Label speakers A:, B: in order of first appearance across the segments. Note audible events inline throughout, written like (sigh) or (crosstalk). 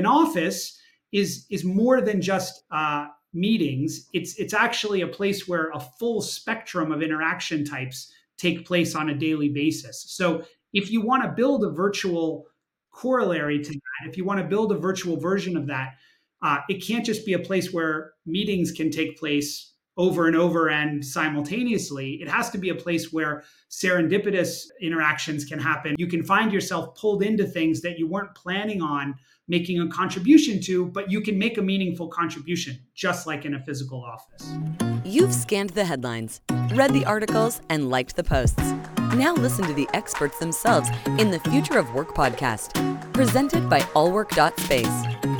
A: an office is is more than just uh, meetings. It's it's actually a place where a full spectrum of interaction types take place on a daily basis. So if you want to build a virtual corollary to that, if you want to build a virtual version of that, uh, it can't just be a place where meetings can take place over and over and simultaneously. It has to be a place where serendipitous interactions can happen. You can find yourself pulled into things that you weren't planning on making a contribution to, but you can make a meaningful contribution, just like in a physical office.
B: You've scanned the headlines, read the articles, and liked the posts. Now listen to the experts themselves in the Future of Work podcast, presented by allwork.space.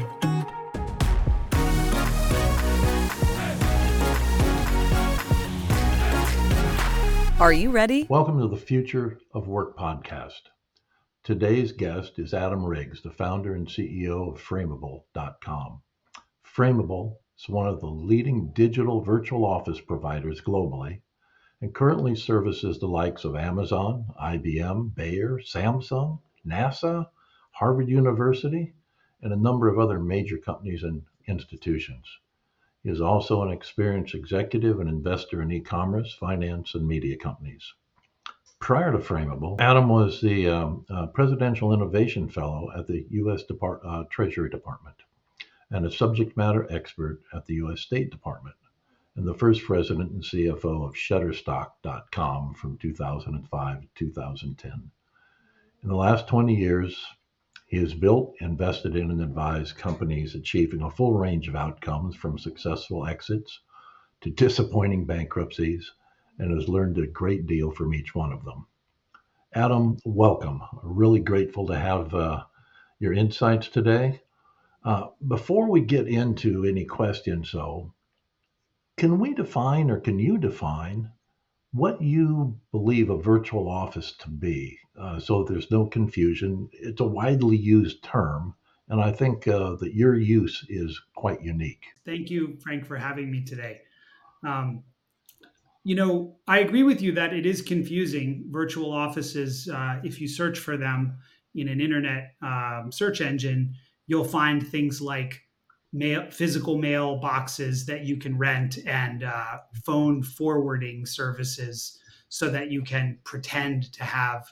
B: Are you ready?
C: Welcome to the Future of Work podcast. Today's guest is Adam Riggs, the founder and CEO of Frameable.com. Frameable is one of the leading digital virtual office providers globally and currently services the likes of Amazon, IBM, Bayer, Samsung, NASA, Harvard University, and a number of other major companies and institutions. He is also an experienced executive and investor in e commerce, finance, and media companies. Prior to Frameable, Adam was the um, uh, Presidential Innovation Fellow at the U.S. Depart- uh, Treasury Department and a subject matter expert at the U.S. State Department, and the first president and CFO of Shutterstock.com from 2005 to 2010. In the last 20 years, he has built, invested in, and advised companies achieving a full range of outcomes from successful exits to disappointing bankruptcies and has learned a great deal from each one of them. Adam, welcome. Really grateful to have uh, your insights today. Uh, before we get into any questions, though, can we define or can you define what you believe a virtual office to be uh, so there's no confusion. It's a widely used term, and I think uh, that your use is quite unique.
A: Thank you, Frank, for having me today. Um, you know, I agree with you that it is confusing. Virtual offices, uh, if you search for them in an internet um, search engine, you'll find things like mail, physical mail boxes that you can rent and uh, phone forwarding services so that you can pretend to have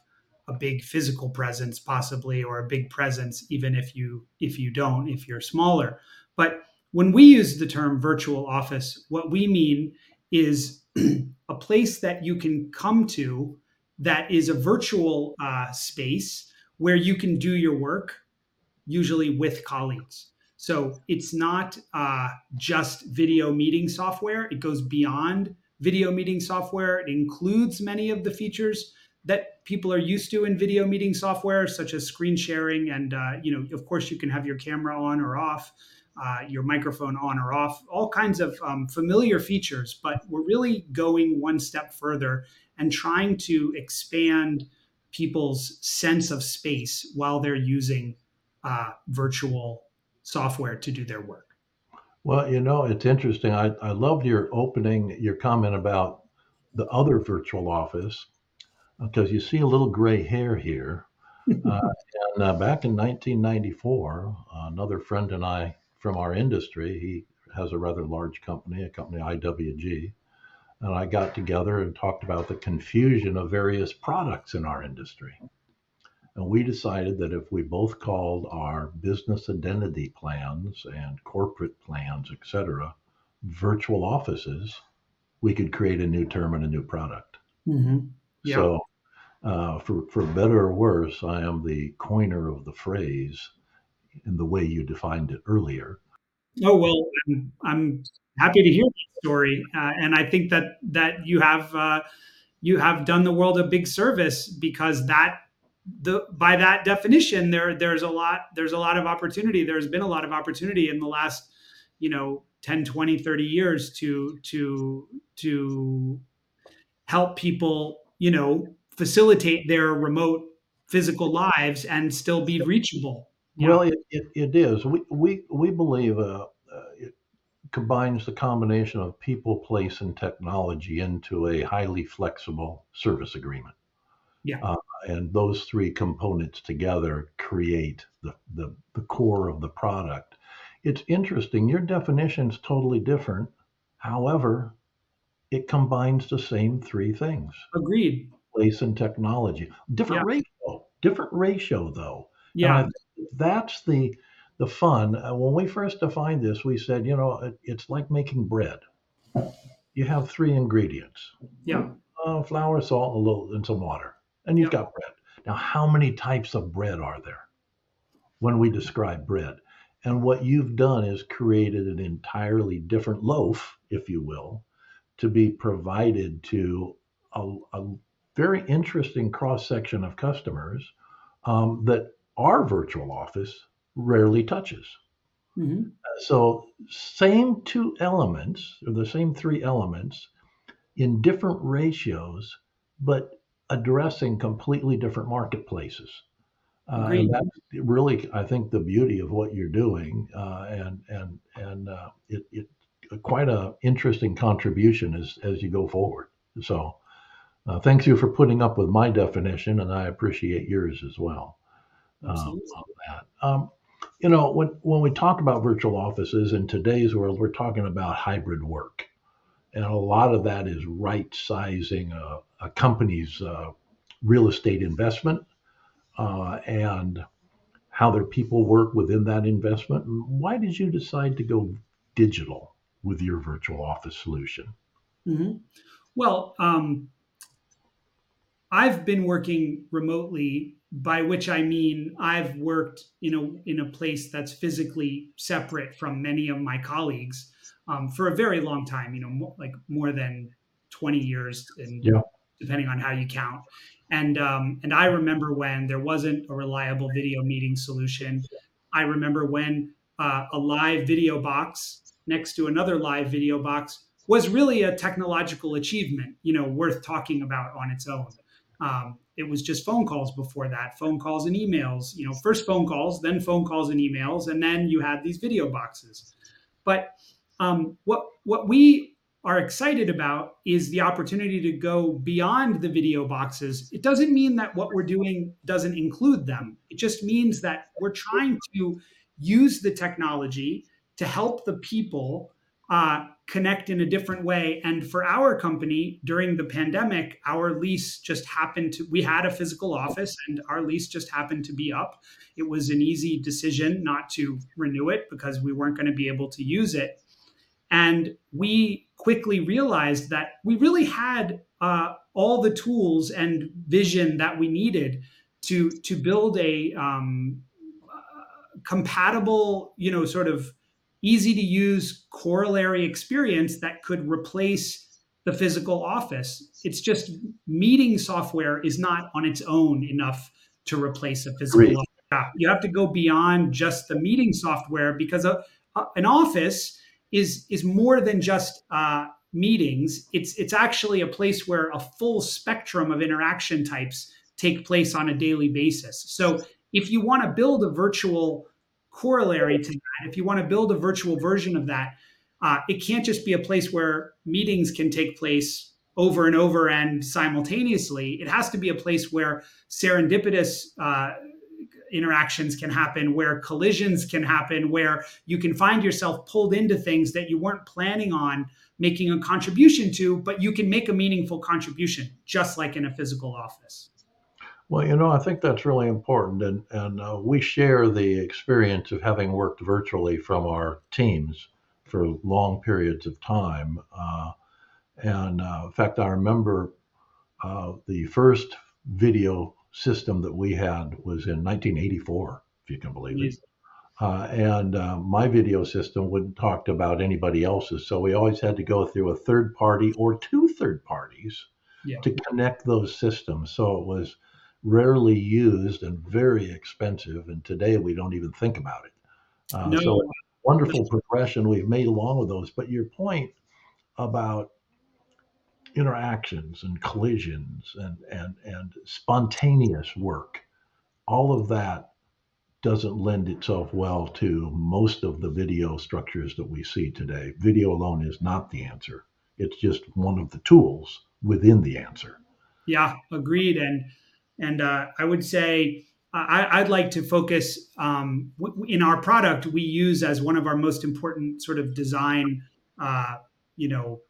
A: a big physical presence possibly or a big presence even if you if you don't if you're smaller. But when we use the term virtual office what we mean is (clears throat) a place that you can come to that is a virtual uh, space where you can do your work usually with colleagues so it's not uh, just video meeting software, it goes beyond video meeting software. It includes many of the features that people are used to in video meeting software, such as screen sharing. And, uh, you know, of course, you can have your camera on or off. Uh, your microphone on or off, all kinds of um, familiar features, but we're really going one step further and trying to expand people's sense of space while they're using uh, virtual software to do their work.
C: Well, you know, it's interesting. I, I loved your opening, your comment about the other virtual office, because you see a little gray hair here. (laughs) uh, and uh, back in 1994, another friend and I from our industry, he has a rather large company, a company IWG, and I got together and talked about the confusion of various products in our industry. And we decided that if we both called our business identity plans and corporate plans, etc., virtual offices, we could create a new term and a new product. Mm-hmm. Yeah. So, uh, for, for better or worse, I am the coiner of the phrase in the way you defined it earlier.
A: Oh, well, I'm, I'm happy to hear that story. Uh, and I think that, that you have, uh, you have done the world a big service because that the by that definition there there's a lot there's a lot of opportunity. There's been a lot of opportunity in the last you know 10 20 30 years to to to help people you know facilitate their remote physical lives and still be reachable.
C: Well it, it, it is. We we we believe uh, uh, it combines the combination of people place and technology into a highly flexible service agreement
A: Yeah.
C: Uh, and those three components together create the, the, the core of the product. It's interesting. Your definition is totally different. However, it combines the same three things
A: Agreed.
C: place and technology. Different
A: Yeah.
C: ratio, different ratio though.
A: Yeah.
C: That's the the fun. Uh, when we first defined this, we said, you know, it, it's like making bread. You have three ingredients:
A: Yeah.
C: uh, flour, salt, and a little, and some water, and you've
A: Yeah.
C: got bread. Now, how many types of bread are there when we describe bread? And what you've done is created an entirely different loaf, if you will, to be provided to a, a very interesting cross section of customers um, that our virtual office rarely touches.
A: hmm
C: So, same two elements, or the same three elements, in different ratios, but addressing completely different marketplaces. Uh, and that's really, I think, the beauty of what you're doing, uh, and and and uh, it, it quite a interesting contribution as as you go forward. So, uh, thanks you for putting up with my definition, and I appreciate yours as well um, that. Um, you know, when when we talk about virtual offices in today's world, we're talking about hybrid work, and a lot of that is right sizing a, a company's uh, real estate investment uh, and how their people work within that investment. Why did you decide to go digital with your virtual office solution?
A: hmm Well, um, I've been working remotely, by which I mean I've worked in a in a place that's physically separate from many of my colleagues um, for a very long time. You know, like more than twenty years, and
C: Yeah.
A: Depending on how you count. And um, and I remember when there wasn't a reliable video meeting solution. I remember when uh, a live video box next to another live video box was really a technological achievement, you know, worth talking about on its own. Um, it was just phone calls before that, phone calls and emails. You know, first phone calls, then phone calls and emails, and then you had these video boxes. But um, what what we are excited about is the opportunity to go beyond the video boxes. It doesn't mean that what we're doing doesn't include them. It just means that we're trying to use the technology to help the people uh, connect in a different way. And for our company during the pandemic, our lease just happened to, we had a physical office and our lease just happened to be up. It was an easy decision not to renew it because we weren't going to be able to use it. And we quickly realized that we really had uh, all the tools and vision that we needed to to build a um, uh, compatible, you know, sort of easy to use corollary experience that could replace the physical office. It's just meeting software is not on its own enough to replace a physical
C: Agreed.
A: office. You have to go beyond just the meeting software because a, a- an office is is more than just uh, meetings. It's it's actually a place where a full spectrum of interaction types take place on a daily basis. So if you want to build a virtual corollary to that, if you want to build a virtual version of that, uh, it can't just be a place where meetings can take place over and over and simultaneously. It has to be a place where serendipitous uh, interactions can happen, where collisions can happen, where you can find yourself pulled into things that you weren't planning on making a contribution to, but you can make a meaningful contribution, just like in a physical office.
C: Well, you know, I think that's really important, and and uh, we share the experience of having worked virtually from our teams for long periods of time. Uh, and uh, in fact, I remember uh, the first video system that we had was in 1984, if you can believe it. Uh, and uh, my video system wouldn't talk to about anybody else's, so we always had to go through a third party or two third parties
A: Yeah.
C: to connect those systems. So it was rarely used and very expensive. And today we don't even think about it. Uh,
A: No.
C: So wonderful progression we've made along with those. But your point about interactions and collisions and, and, and spontaneous work, all of that doesn't lend itself well to most of the video structures that we see today. Video alone is not the answer. It's just one of the tools within the answer.
A: Yeah, agreed. And And uh, I would say I, would like to focus um, in our product. We use as one of our most important sort of design, uh, you know,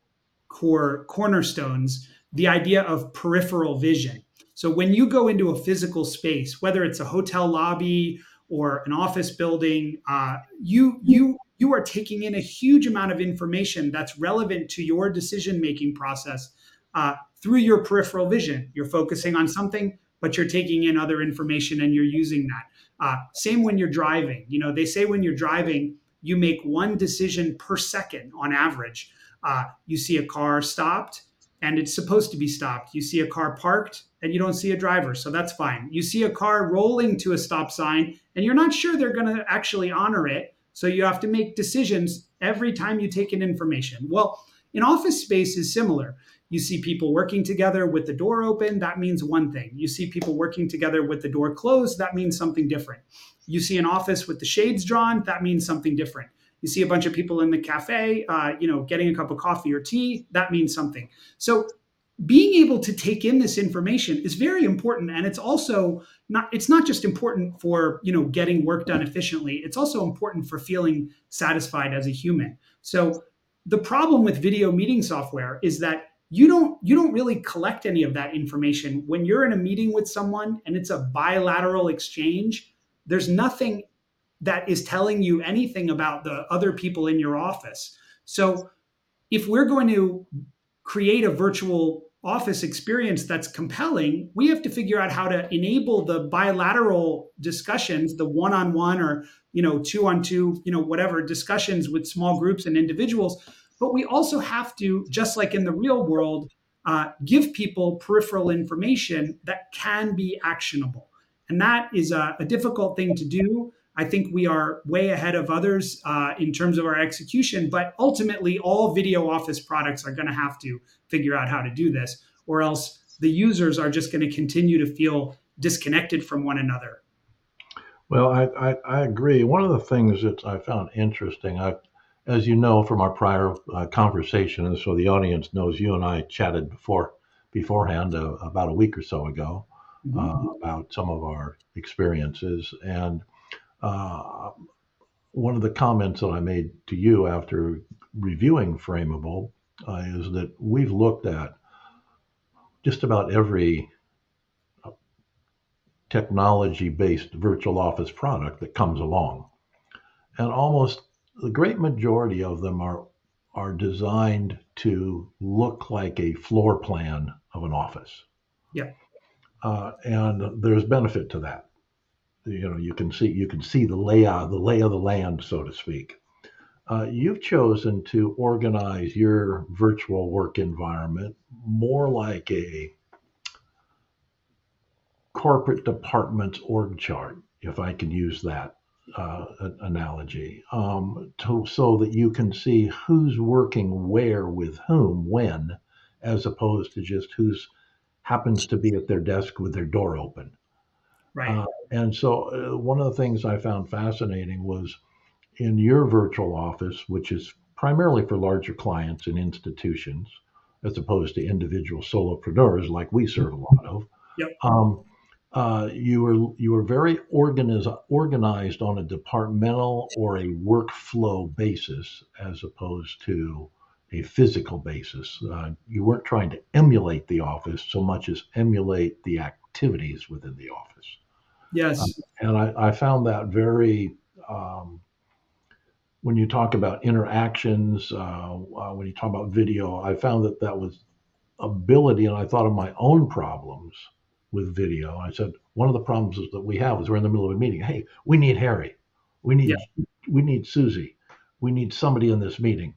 A: core cornerstones the idea of peripheral vision. So when you go into a physical space, whether it's a hotel lobby or an office building, uh, you you you are taking in a huge amount of information that's relevant to your decision making process uh, through your peripheral vision. You're focusing on something, but you're taking in other information and you're using that. Uh, same when you're driving. You know, they say when you're driving, you make one decision per second on average. Uh, you see a car stopped and it's supposed to be stopped. You see a car parked and you don't see a driver, so that's fine. You see a car rolling to a stop sign and you're not sure they're going to actually honor it, so you have to make decisions every time you take in information. Well, in office space is similar. You see people working together with the door open, that means one thing. You see people working together with the door closed, that means something different. You see an office with the shades drawn, that means something different. You see a bunch of people in the cafe, uh, you know, getting a cup of coffee or tea, that means something. So being able to take in this information is very important and it's also not it's not just important for you know getting work done efficiently it's also important for feeling satisfied as a human so the problem with video meeting software is that you don't you don't really collect any of that information when you're in a meeting with someone and it's a bilateral exchange there's nothing that is telling you anything about the other people in your office. So if we're going to create a virtual office experience that's compelling, we have to figure out how to enable the bilateral discussions, the one-on-one or you know two-on-two, you know whatever discussions with small groups and individuals. But we also have to, just like in the real world, uh, give people peripheral information that can be actionable, and that is a, a difficult thing to do. I think we are way ahead of others uh, in terms of our execution. But ultimately, all video office products are going to have to figure out how to do this, or else the users are just going to continue to feel disconnected from one another.
C: Well, I, I, I, agree. One of the things that I found interesting, I, as you know from our prior uh, conversation, and so the audience knows you and I chatted before beforehand uh, about a week or so ago mm-hmm. uh, about some of our experiences and uh, one of the comments that I made to you after reviewing Frameable uh, is that we've looked at just about every uh, technology based virtual office product that comes along. And almost the great majority of them are, are designed to look like a floor plan of an office.
A: Yeah.
C: Uh, and there's benefit to that you know you can see you can see the layout the lay of the land so to speak. Uh, you've chosen to organize your virtual work environment more like a corporate department's org chart if i can use that uh, analogy um, to, so that you can see who's working where with whom when as opposed to just who's happens to be at their desk with their door open
A: Right. Uh,
C: and so, uh, one of the things I found fascinating was in your virtual office, which is primarily for larger clients and institutions, as opposed to individual solopreneurs like we serve a lot of.
A: Yep.
C: Um, uh, you were you were very organized organized on a departmental or a workflow basis as opposed to a physical basis. Uh, you weren't trying to emulate the office so much as emulate the activities within the office.
A: Yes.
C: Um, and I, I, found that very, um, when you talk about interactions, uh, uh, when you talk about video, I found that that was ability. And I thought of my own problems with video. I said, one of the problems that we have is we're in the middle of a meeting. Hey, we need Harry. We need, yeah. we need Susie. We need somebody in this meeting.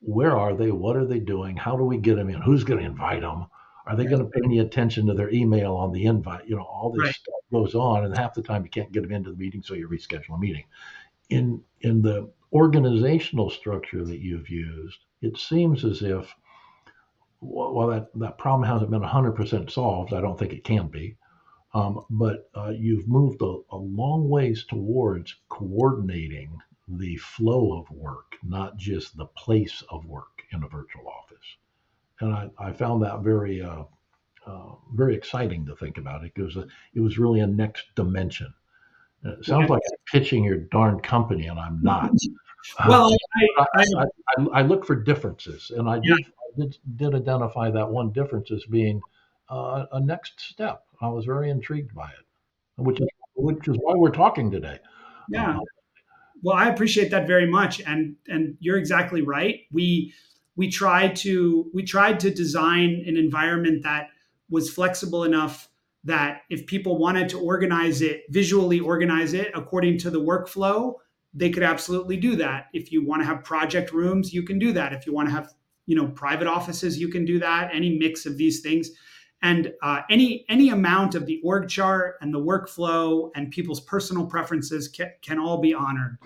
C: Where are they? What are they doing? How do we get them in? Who's going to invite them? Are they going to pay any attention to their email on the invite? You know, all this right. stuff goes on, and half the time you can't get them into the meeting, so you reschedule a meeting. In in the organizational structure that you've used, it seems as if well that that problem hasn't been 100% solved. I don't think it can be, um, but uh, you've moved a, a long ways towards coordinating the flow of work, not just the place of work in a virtual office and I, I found that very uh, uh, very exciting to think about. It was a, it was really a next dimension. It sounds like I'm pitching your darn company, and I'm not. (laughs)
A: well, (laughs) I,
C: I, I, I, look for differences, and I did, yeah. I did, did, identify that one difference as being uh, a next step. I was very intrigued by it, which is which is why we're talking today.
A: Yeah. Uh, well, I appreciate that very much, and and you're exactly right. We we tried to we tried to design an environment that was flexible enough that if people wanted to organize it visually organize it according to the workflow they could absolutely do that. If you want to have project rooms you can do that. If you want to have you know private offices you can do that any mix of these things. And uh, any any amount of the org chart and the workflow and people's personal preferences can, can all be honored.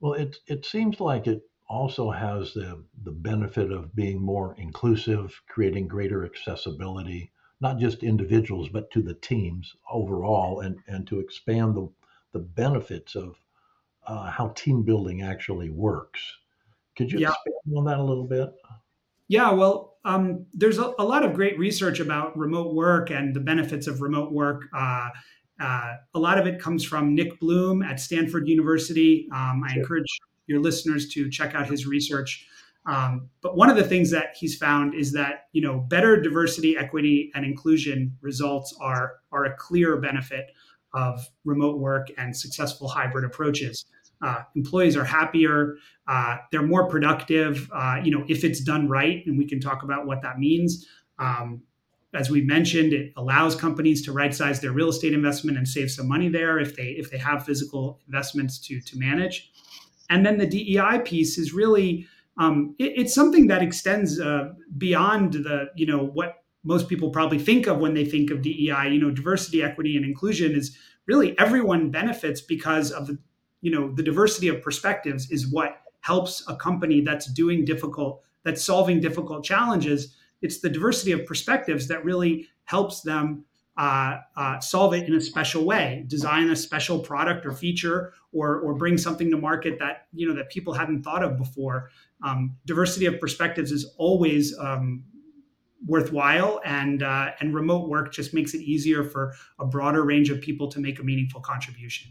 C: Well it it seems like it also has the the benefit of being more inclusive creating greater accessibility not just individuals but to the teams overall and and to expand the the benefits of uh, how team building actually works. Could you yeah. expand on that a little bit?
A: Yeah, well, um, there's a, a, lot of great research about remote work and the benefits of remote work. Uh, uh, a lot of it comes from Nick Bloom at Stanford University. Um, I encourage your listeners to check out his research. Um, but one of the things that he's found is that you know better diversity, equity, and inclusion results are are a clear benefit of remote work and successful hybrid approaches. Uh, employees are happier, uh, they're more productive. Uh, you know, if it's done right, and we can talk about what that means. Um, as we mentioned, it allows companies to right size their real estate investment and save some money there if they if they have physical investments to to manage. And then the DEI piece is really um, it, it's something that extends uh, beyond the you know what most people probably think of when they think of DEI. You know, diversity, equity, and inclusion is really everyone benefits because of the, you know the diversity of perspectives is what helps a company that's doing difficult, that's solving difficult challenges. It's the diversity of perspectives that really helps them uh, uh, solve it in a special way, design a special product or feature, or or bring something to market that you know that people hadn't thought of before. Um, diversity of perspectives is always um, worthwhile and uh, and remote work just makes it easier for a broader range of people to make a meaningful contribution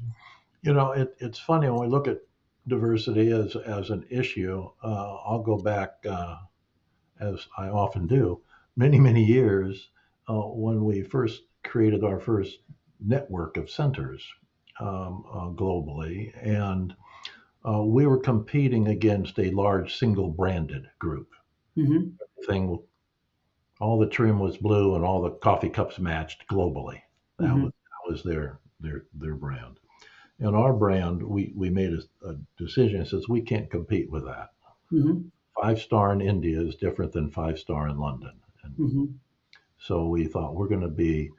C: you know it, it's funny when we look at diversity as as an issue uh, i'll go back uh, as i often do many many years uh, when we first created our first network of centers um, uh, globally and uh, we were competing against a large single branded group mm-hmm. everything all the trim was blue and all the coffee cups matched globally. That, mm-hmm. was, that was their their their brand. And our brand, we we made a, a decision says we can't compete with that. Mm-hmm. Five star in India is different than five star in London. And mm-hmm. so we thought we're going to be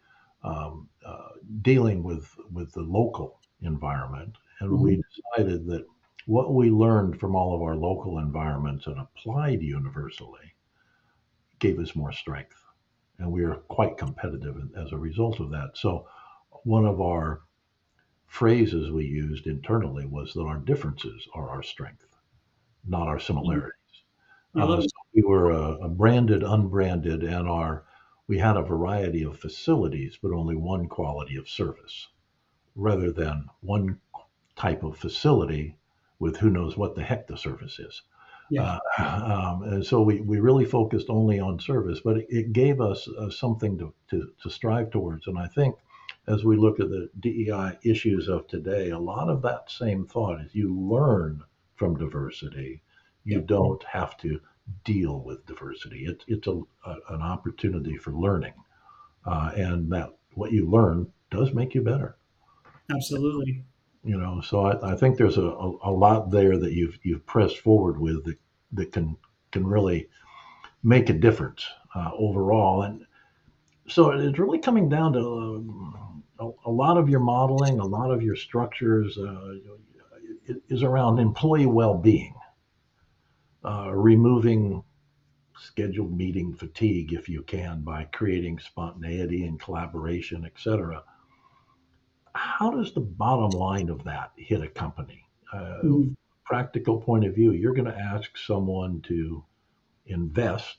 C: um, uh, dealing with with the local environment, and we mm-hmm. decided that what we learned from all of our local environments and applied universally gave us more strength. And we are quite competitive as a result of that. So, one of our phrases we used internally was that our differences are our strength, not our similarities. Uh, so we were a, a branded, unbranded, and our we had a variety of facilities, but only one quality of service, rather than one type of facility with who knows what the heck the service is. Yeah. Uh, um, and so we, we really focused only on service, but it, it gave us uh, something to, to, to strive towards. And I think as we look at the DEI issues of today, a lot of that same thought is you learn from diversity. You yeah. don't have to deal with diversity. It, it's a, a, an opportunity for learning. Uh, and that what you learn does make you better.
A: Absolutely
C: you know so I, I think there's a, a, a, lot there that you've you've pressed forward with that, that can can really make a difference uh, overall and so it's really coming down to uh, a, a, lot of your modeling a lot of your structures uh, is around employee well-being uh, removing scheduled meeting fatigue if you can by creating spontaneity and collaboration etc how does the bottom line of that hit a company? Uh, mm. Practical point of view, you're going to ask someone to invest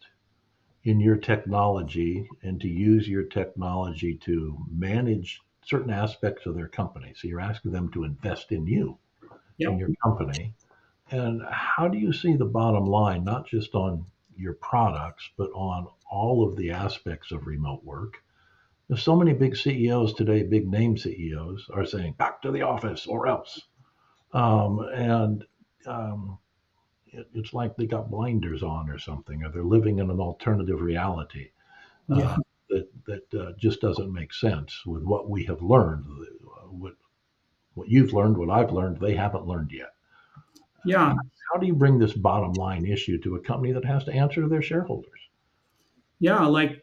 C: in your technology and to use your technology to manage certain aspects of their company. So you're asking them to invest in you, yep. in your company. And how do you see the bottom line, not just on your products, but on all of the aspects of remote work? There's so many big CEOs today, big name CEOs, are saying back to the office or else. Um, and um, it, it's like they got blinders on or something, or they're living in an alternative reality. Uh, yeah. Uh, that that uh, just doesn't make sense with what we have learned. What what you've learned, what I've learned, they haven't learned yet.
A: Yeah.
C: How do you bring this bottom line issue to a company that has to answer to their shareholders?
A: Yeah, like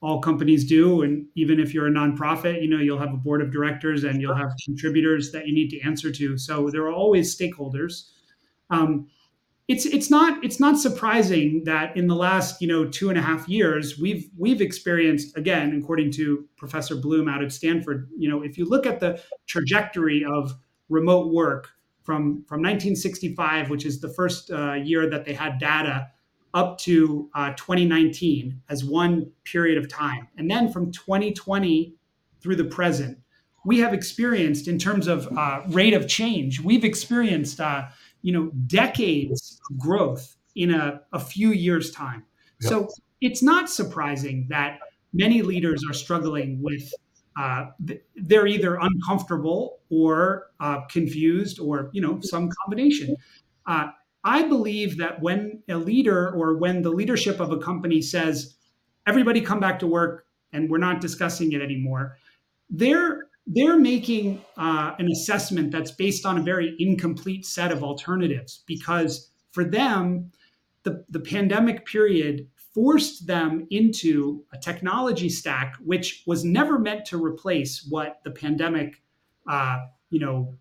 A: all companies do, and even if you're a nonprofit, you know you'll have a board of directors and you'll have contributors that you need to answer to. So there are always stakeholders. Um, it's it's not it's not surprising that in the last you know two and a half years we've we've experienced again according to professor bloom out at stanford you know if you look at the trajectory of remote work from from 1965 which is the first uh, year that they had data up to uh, 2019 as one period of time and then from 2020 through the present we have experienced in terms of uh, rate of change we've experienced uh, you know decades of growth in a, a few years time yep. so it's not surprising that many leaders are struggling with uh, they're either uncomfortable or uh, confused or you know some combination. Uh, i believe that when a leader or when the leadership of a company says everybody come back to work and we're not discussing it anymore they're they're making uh, an assessment that's based on a very incomplete set of alternatives because for them, the, the pandemic period forced them into a technology stack which was never meant to replace what the pandemic, uh, you know,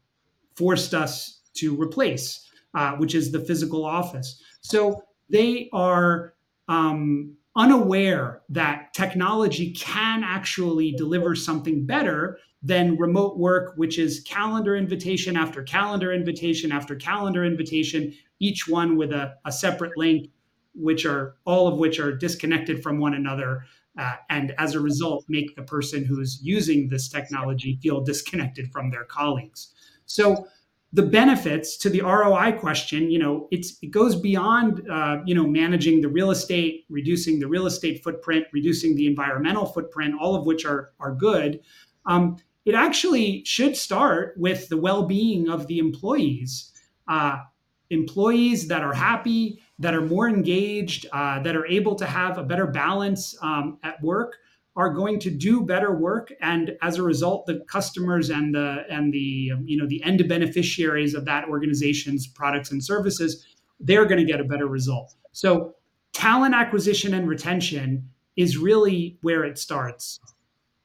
A: forced us to replace, uh, which is the physical office. So they are um, unaware that technology can actually deliver something better than remote work, which is calendar invitation after calendar invitation after calendar invitation, each one with a, a separate link, which are all of which are disconnected from one another. Uh, and as a result, make the person who's using this technology feel disconnected from their colleagues. So the benefits to the ROI question, you know, it's it goes beyond uh, you know managing the real estate, reducing the real estate footprint, reducing the environmental footprint, all of which are are good. Um, it actually should start with the well-being of the employees uh, employees that are happy that are more engaged uh, that are able to have a better balance um, at work are going to do better work. And as a result the customers and the and the um, you know the end beneficiaries of that organization's products and services they're going to get a better result. So talent acquisition and retention is really where it starts.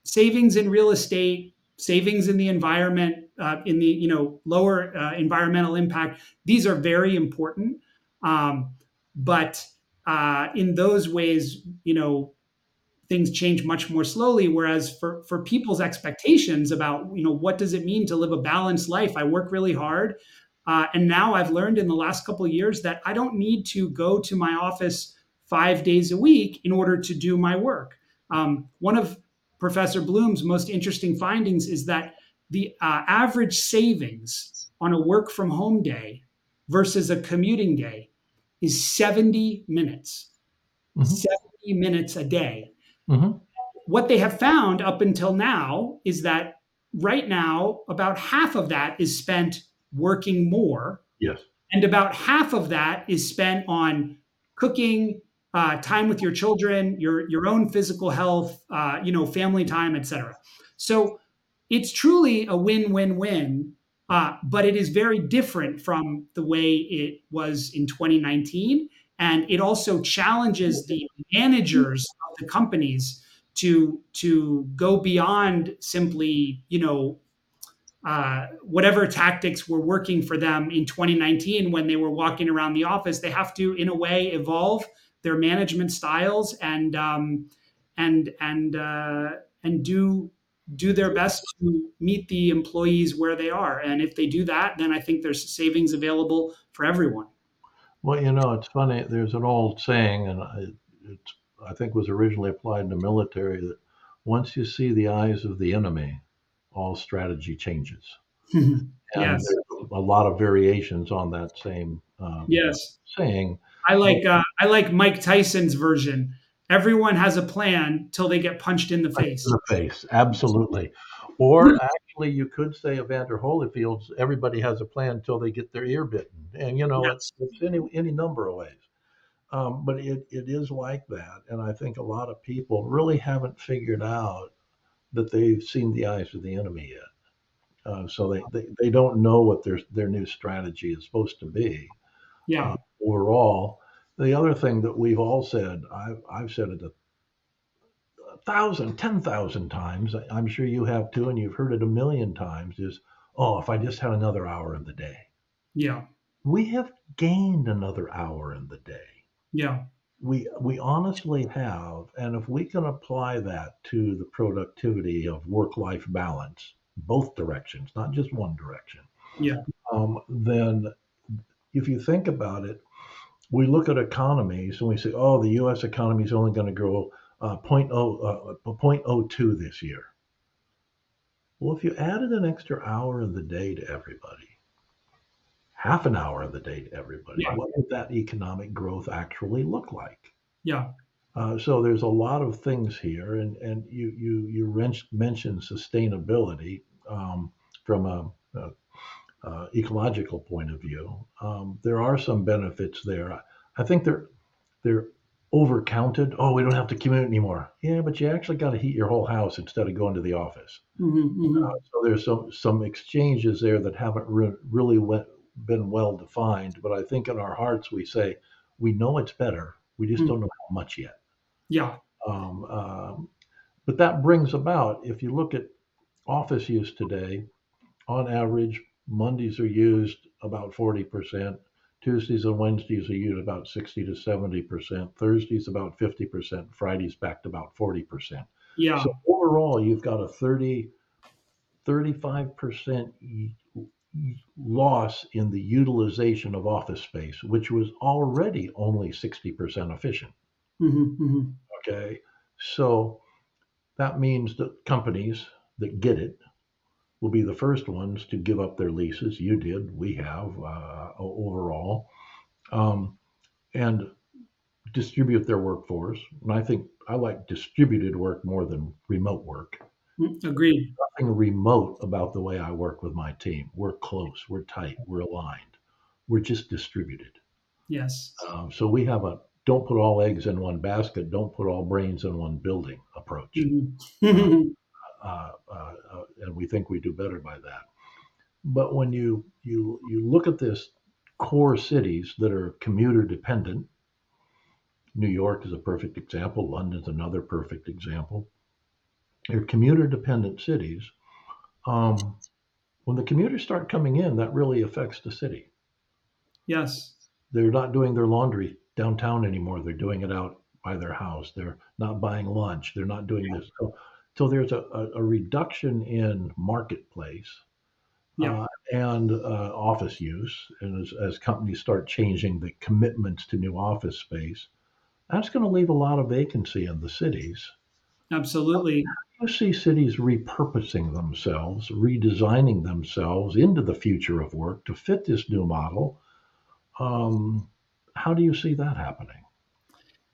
A: Savings in real estate savings in the environment, uh, in the you know lower uh, environmental impact. These are very important, um, but uh, in those ways, you know, things change much more slowly. Whereas for for people's expectations about you know what does it mean to live a balanced life, I work really hard. Uh, and now I've learned in the last couple years that I don't need to go to my office five days a week in order to do my work. Um, one of Professor Bloom's most interesting findings is that the uh, average savings on a work from home day versus a commuting day is 70 minutes. Mm-hmm. 70 minutes a day. Mm-hmm. What they have found up until now is that right now, about half of that is spent working more.
C: Yes.
A: And about half of that is spent on cooking, uh, time with your children, your your own physical health, uh, you know, family time, etc. So it's truly a win-win-win, uh, but it is very different from the way it was in 2019, and it also challenges the managers of the companies to to go beyond simply, you know. Uh, whatever tactics were working for them in 2019 when they were walking around the office, they have to, in a way, evolve their management styles and um, and and uh, and do do their best to meet the employees where they are. And if they do that, then I think there's savings available for everyone.
C: Well, you know, it's funny. There's an old saying, and I, I think was originally applied in the military that once you see the eyes of the enemy, all strategy changes. (laughs) and
A: yes.
C: a lot of variations on that same um,
A: yes
C: saying.
A: I like uh, I like Mike Tyson's version. Everyone has a plan till they get punched in the face.
C: In the face, absolutely. Or actually, you could say Evander Holyfield's everybody has a plan until they get their ear bitten. And, you know,
A: Yes.
C: it's, it's any, any number of ways. Um, but it, it is like that. And I think a lot of people really haven't figured out that they've seen the eyes of the enemy yet. Uh, so they, they, they don't know what their, their new strategy is supposed to be
A: Yeah.
C: uh, overall. The other thing that we've all said, I've, I've said it a, thousand, ten thousand times, I'm sure you have too, and you've heard it a million times, is, oh, if I just had another hour in the day.
A: Yeah.
C: We have gained another hour in the day.
A: Yeah.
C: We, we honestly have, and if we can apply that to the productivity of work-life balance, both directions, not just one direction,
A: Yeah.
C: um, then if you think about it, we look at economies and we say, oh, the U.S. economy is only going to grow uh, 0.0, uh, 0.02 this year. Well, if you added an extra hour of the day to everybody, half an hour of the day to everybody,
A: Yeah.
C: what would that economic growth actually look like?
A: Yeah.
C: Uh, so there's a lot of things here, and and you you you mentioned sustainability um, from a, a, a ecological point of view. Um, there are some benefits there. I think they're they're overcounted. Oh, we don't have to commute anymore. Yeah, but you actually got to heat your whole house instead of going to the office.
A: hmm hmm
C: Uh, so there's some some exchanges there that haven't re- really went, been well defined. But I think in our hearts we say we know it's better. We just
A: Mm.
C: don't know how much yet.
A: Yeah.
C: Um, um, but that brings about, if you look at office use today, on average, Mondays are used about 40%, Tuesdays and Wednesdays are used about 60 to 70%, Thursdays about 50%, Fridays back to about 40%.
A: Yeah.
C: So overall, you've got a 30, 35% y- y- loss in the utilization of office space, which was already only 60% efficient.
A: hmm hmm
C: Okay. So that means that companies that get it will be the first ones to give up their leases. You did, we have uh, overall, um, and distribute their workforce. And I think I like distributed work more than remote work.
A: Agreed.
C: Nothing remote about the way I work with my team. We're close, we're tight, we're aligned. We're just distributed.
A: Yes.
C: Um, so we have a don't put all eggs in one basket, don't put all brains in one building approach.
A: Uh, (laughs)
C: Uh, uh, uh, and we think we do better by that. But when you you you look at this core cities that are commuter dependent, New York is a perfect example. London's another perfect example. They're commuter dependent cities. Um, when the commuters start coming in, that really affects the city.
A: yes.
C: they're not doing their laundry downtown anymore. They're doing it out by their house. They're not buying lunch. They're not doing this. So, so there's a, a, a reduction in marketplace
A: Yeah.
C: uh, and uh, office use. And as, as companies start changing the commitments to new office space, that's going to leave a lot of vacancy in the cities.
A: Absolutely.
C: You see cities repurposing themselves, redesigning themselves into the future of work to fit this new model. Um, how do you see that happening?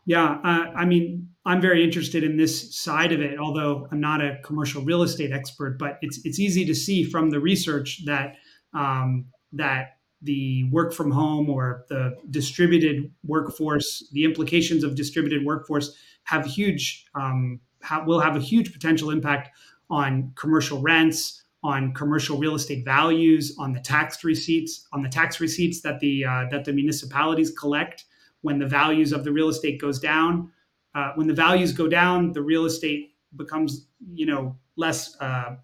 A: Yeah, uh, I mean, I'm very interested in this side of it, although I'm not a commercial real estate expert. But it's it's easy to see from the research that um, that the work from home or the distributed workforce, the implications of distributed workforce, have huge um, ha- will have a huge potential impact on commercial rents, on commercial real estate values, on the tax receipts, on the tax receipts that the uh, that the municipalities collect when the values of the real estate goes down. Uh, when the values go down, the real estate becomes, you know, less uh,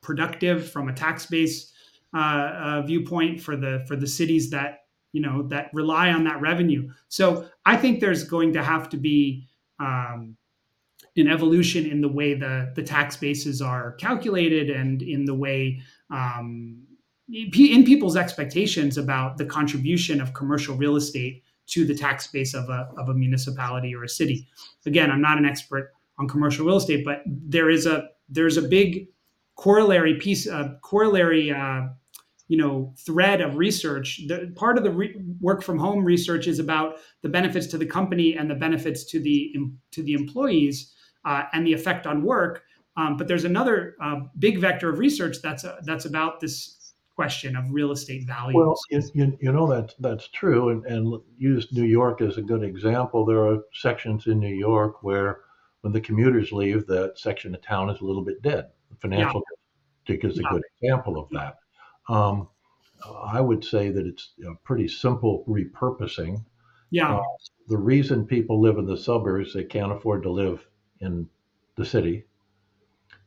A: productive from a tax base uh, uh, viewpoint for the for the cities that you know that rely on that revenue. So I think there's going to have to be um, an evolution in the way the the tax bases are calculated and in the way um, in people's expectations about the contribution of commercial real estate to the tax base of a, of a municipality or a city. Again, I'm not an expert on commercial real estate, but there is a there's a big corollary piece, a corollary uh, you know thread of research the part of the re- work from home research is about the benefits to the company and the benefits to the to the employees uh, and the effect on work um, but there's another uh, big vector of research that's uh, that's about this question of real estate values.
C: Well, you, you know that's that's true, and, and use New York as a good example. There are sections in New York where, when the commuters leave, that section of town is a little bit dead. The financial yeah. district is a yeah. good example of that. Um, I would say that it's a pretty simple repurposing.
A: Yeah. Uh,
C: the reason people live in the suburbs, they can't afford to live in the city.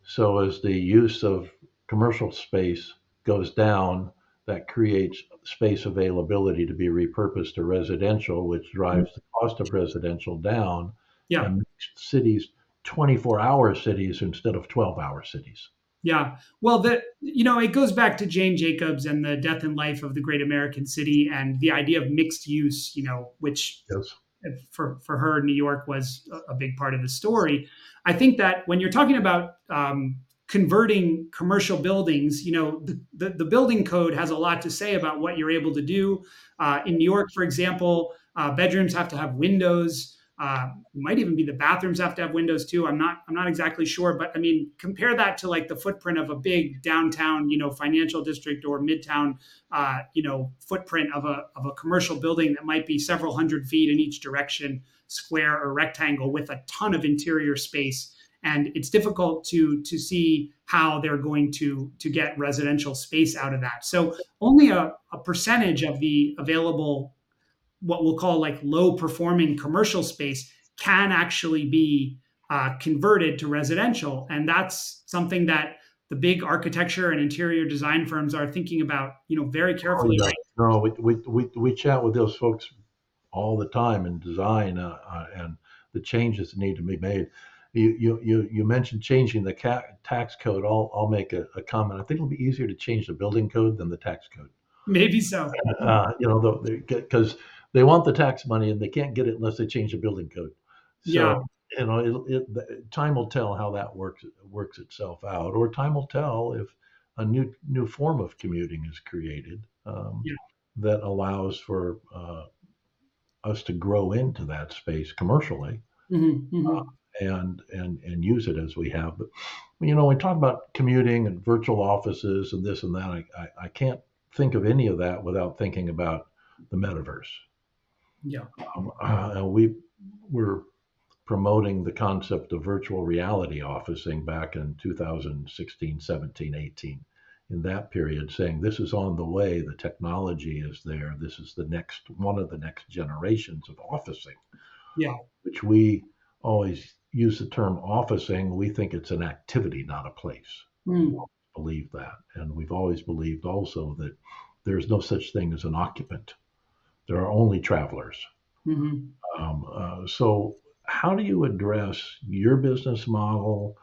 C: So as the use of commercial space goes down, that creates space availability to be repurposed to residential, which drives the cost of residential down.
A: Yeah.
C: And cities 24 hour cities instead of 12 hour cities.
A: Yeah. Well, that you know, it goes back to Jane Jacobs and the death and life of the great American city and the idea of mixed use, you know, which
C: yes.
A: for for her New York was a big part of the story. I think that when you're talking about um, converting commercial buildings, you know, the, the, the, building code has a lot to say about what you're able to do. Uh, in New York, for example, uh, bedrooms have to have windows. Uh, might even be the bathrooms have to have windows too. I'm not I'm not exactly sure, but I mean compare that to like the footprint of a big downtown, you know, financial district or midtown, uh, you know, footprint of a of a commercial building that might be several hundred feet in each direction, square or rectangle, with a ton of interior space. And it's difficult to to see how they're going to to get residential space out of that. So only a, a percentage of the available what we'll call like low performing commercial space can actually be uh, converted to residential. And that's something that the big architecture and interior design firms are thinking about, you know, very carefully. Oh, yeah.
C: No, we, we, we, we chat with those folks all the time in design uh, uh, and the changes that need to be made. You, you, you, you mentioned changing the ca- tax code. I'll, I'll make a, a, comment. I think it'll be easier to change the building code than the tax code.
A: Maybe so.
C: Uh, you know, because they want the tax money and they can't get it unless they change the building code. So,
A: yeah.
C: You know, it, it, time will tell how that works works itself out, or time will tell if a new new form of commuting is created um, yeah. that allows for uh, us to grow into that space commercially
A: mm-hmm, mm-hmm. Uh,
C: and and and use it as we have. But you know, when we talk about commuting and virtual offices and this and that, I, I, I can't think of any of that without thinking about the metaverse.
A: Yeah.
C: Um, uh, we were promoting the concept of virtual reality officing back in 2016, 17, 18. In that period, saying this is on the way, the technology is there, this is the next one of the next generations of officing.
A: Yeah.
C: Which we always use the term officing, we think it's an activity, not a place.
A: Mm.
C: believe that. And we've always believed also that there's no such thing as an occupant there are only travelers.
A: Mm-hmm.
C: Um, uh, so, how do you address your business model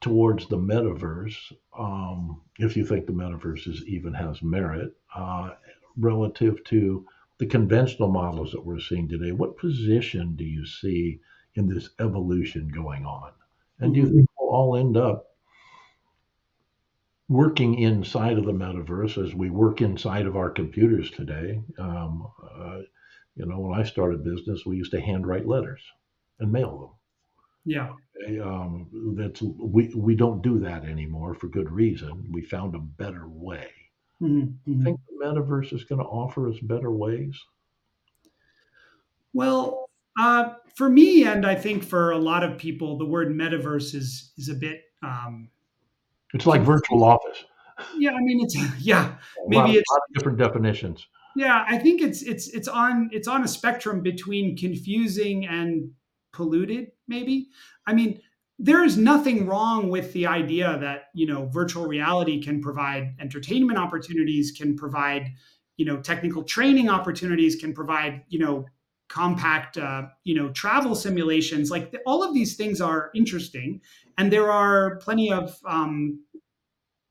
C: towards the metaverse, um, if you think the metaverse is, even has merit, uh, relative to the conventional models that we're seeing today? What position do you see in this evolution going on? And do you mm-hmm. think we'll all end up working inside of the metaverse as we work inside of our computers today. Um, uh, you know, when I started business, we used to handwrite letters and mail them.
A: Yeah.
C: Um, that's we we don't do that anymore for good reason. We found a better way.
A: Mm-hmm.
C: Mm-hmm. Think the metaverse is going to offer us better ways?
A: Well, uh, for me, and I think for a lot of people, the word metaverse is is a bit um,
C: it's like virtual office.
A: Yeah, I mean, it's (laughs) yeah,
C: maybe lot, it's different definitions.
A: Yeah, I think it's it's it's on it's on a spectrum between confusing and polluted. Maybe I mean there is nothing wrong with the idea that you know virtual reality can provide entertainment opportunities, can provide you know technical training opportunities, can provide you know compact uh, you know travel simulations like all of these things are interesting and there are plenty of um,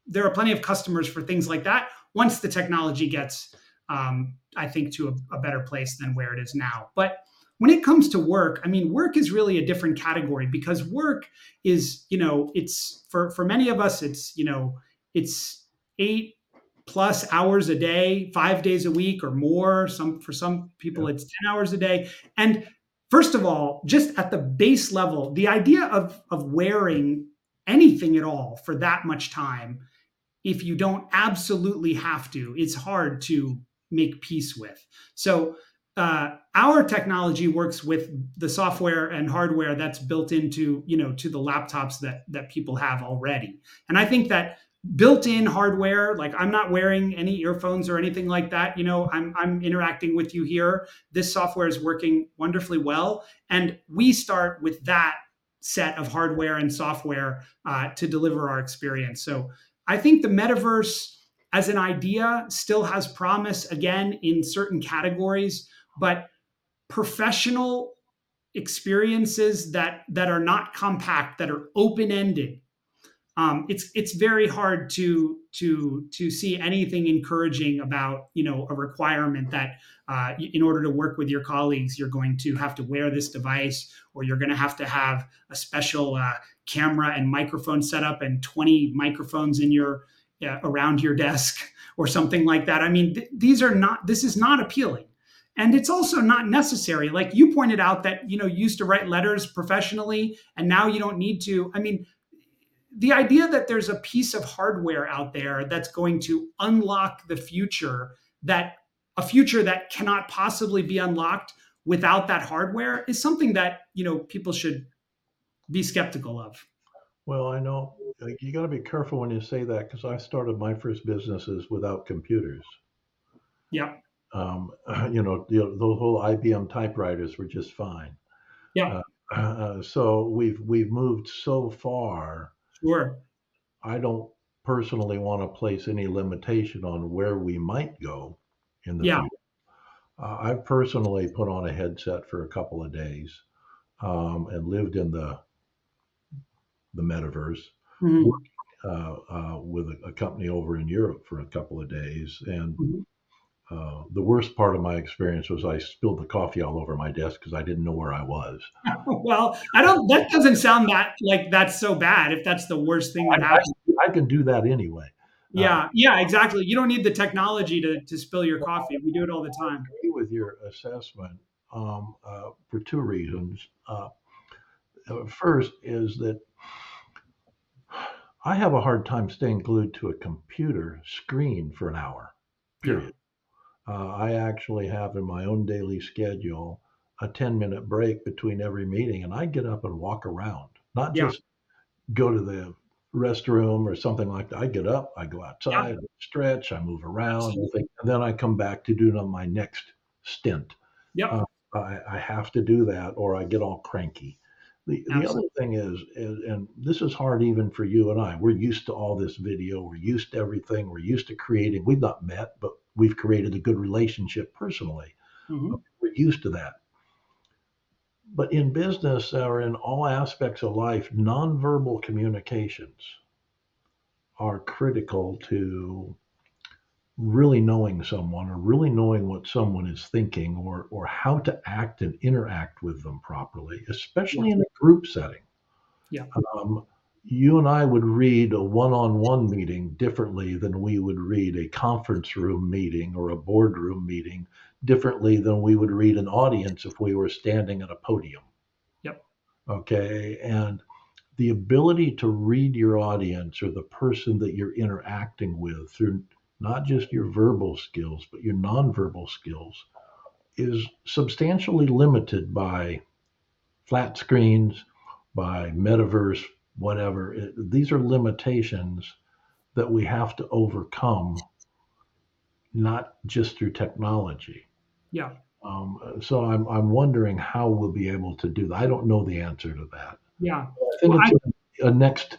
A: there are plenty of customers for things like that once the technology gets um, I think, to a, a better place than where it is now. But when it comes to work, I mean, work is really a different category because work is, you know, it's for for many of us, it's you know, it's eight plus hours a day, five days a week or more. Some for some people, it's ten hours a day, and first of all, just at the base level, the idea of of wearing anything at all for that much time, if you don't absolutely have to, it's hard to make peace with. So uh, our technology works with the software and hardware that's built into you know to the laptops that that people have already and i think that built-in hardware. Like i'm not wearing any earphones or anything like that. You know i'm i'm interacting with you here. This software is working wonderfully well. And we start with that set of hardware and software uh, to deliver our experience. So i think the metaverse as an idea still has promise again in certain categories but professional experiences that that are not compact that are open ended um, it's it's very hard to to to see anything encouraging about you know a requirement that uh, in order to work with your colleagues you're going to have to wear this device or you're going to have to have a special uh, camera and microphone setup and 20 microphones in your uh, around your desk (laughs) or something like that. I mean th- these are not this is not appealing. And it's also not necessary. Like you pointed out that you know you used to write letters professionally and now you don't need to. I mean the idea that there's a piece of hardware out there that's going to unlock the future that a future that cannot possibly be unlocked without that hardware is something that you know people should be skeptical of.
C: Well i know like, you got to be careful when you say that because i started my first businesses without computers.
A: Yeah.
C: Um, (clears throat) you know the, those whole ibm typewriters were just fine.
A: Yeah.
C: Uh, (clears throat) uh, so we've we've moved so far
A: Sure.
C: I don't personally want to place any limitation on where we might go in the
A: yeah.
C: future. Uh, I've personally put on a headset for a couple of days um, and lived in the the metaverse
A: mm-hmm.
C: uh, uh, with a, a, company over in Europe for a couple of days, and mm-hmm. Uh, the worst part of my experience was I spilled the coffee all over my desk because I didn't know where I was. (laughs)
A: well, I don't. That doesn't sound that like that's so bad. If that's the worst thing that happens,
C: I, I can do that anyway.
A: Yeah, uh, yeah, exactly. You don't need the technology to, to spill your coffee. We do it all the time.
C: I agree with your assessment um, uh, for two reasons. Uh, first is that I have a hard time staying glued to a computer screen for an hour. Period. Uh, I actually have in my own daily schedule a 10 minute break between every meeting, and I get up and walk around, not
A: yeah.
C: just go to the restroom or something like that. I get up, I go outside, yeah. stretch, I move around, and then I come back to do my next stint.
A: Yep. Uh,
C: I, I, have to do that or I get all cranky. The, the other thing is, is, and this is hard even for you and I, we're used to all this video, we're used to everything, we're used to creating. We've not met, but we've created a good relationship personally. Mm-hmm. We're used to that. But in business or in all aspects of life, nonverbal communications are critical to really knowing someone or really knowing what someone is thinking or, or how to act and interact with them properly, especially in a group setting.
A: Yeah.
C: Um, you and I would read a one on one meeting differently than we would read a conference room meeting or a boardroom meeting, differently than we would read an audience if we were standing at a podium.
A: Yep.
C: Okay. And the ability to read your audience or the person that you're interacting with through not just your verbal skills, but your nonverbal skills is substantially limited by flat screens, by metaverse whatever. It, these are limitations that we have to overcome, not just through technology.
A: Yeah.
C: Um, so I'm I'm wondering how we'll be able to do that. I don't know the answer to that.
A: Yeah.
C: I think well, it's I, a, a, next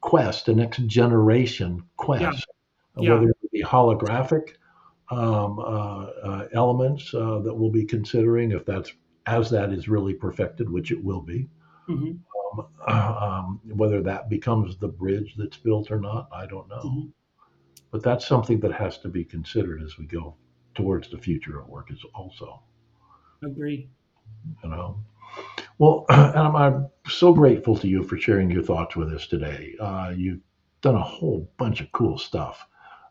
C: quest, a next generation quest,
A: yeah.
C: whether it be holographic um, uh, uh, elements uh, that we'll be considering, if that's as that is really perfected, which it will be. Mm-hmm. (clears throat) Um, whether that becomes the bridge that's built or not, I don't know. Mm-hmm. But that's something that has to be considered as we go. towards the future of work is also.
A: Agree.
C: You know. Well, (clears throat) Adam, I'm so grateful to you for sharing your thoughts with us today. Uh, you've done a whole bunch of cool stuff.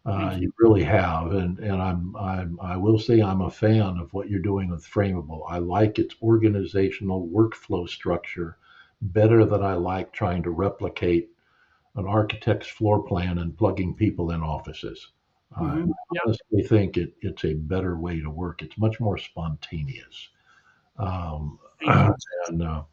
C: Uh, you. you really have, and and I'm, I'm I will say I'm a fan of what you're doing with Frameable. I like its organizational workflow structure better than I like trying to replicate an architect's floor plan and plugging people in offices. Mm-hmm. I honestly think it, it's a better way to work. It's much more spontaneous. Um, (clears throat) and uh,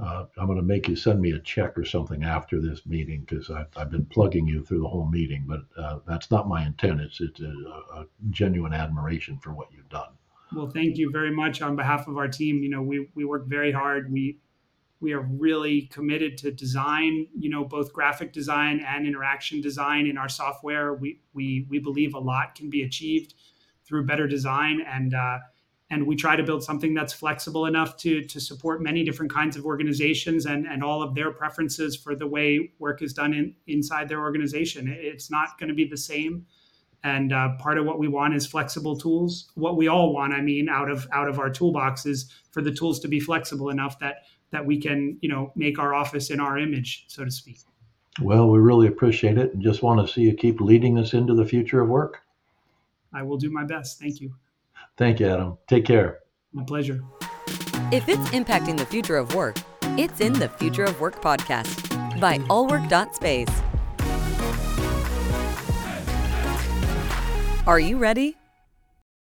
C: uh, I'm going to make you send me a check or something after this meeting because I've, been plugging you through the whole meeting, but uh, that's not my intent. It's, it's a, a, genuine admiration for what you've done.
A: Well, thank you very much on behalf of our team. You know, we, we work very hard. We we are really committed to design, you know, both graphic design and interaction design in our software. We we we believe a lot can be achieved through better design and uh, and we try to build something that's flexible enough to to support many different kinds of organizations and and all of their preferences for the way work is done in inside their organization. It's not going to be the same. And uh, part of what we want is flexible tools. What we all want, I mean, out of out of our toolbox is for the tools to be flexible enough that that we can, you know, make our office in our image, so to speak.
C: Well, we really appreciate it and just want to see you keep leading us into the future of work.
A: I will do my best. Thank you.
C: Thank you, Adam. Take care.
A: My pleasure.
B: If it's impacting the future of work, it's in the Future of Work podcast by allwork.space. Are you ready?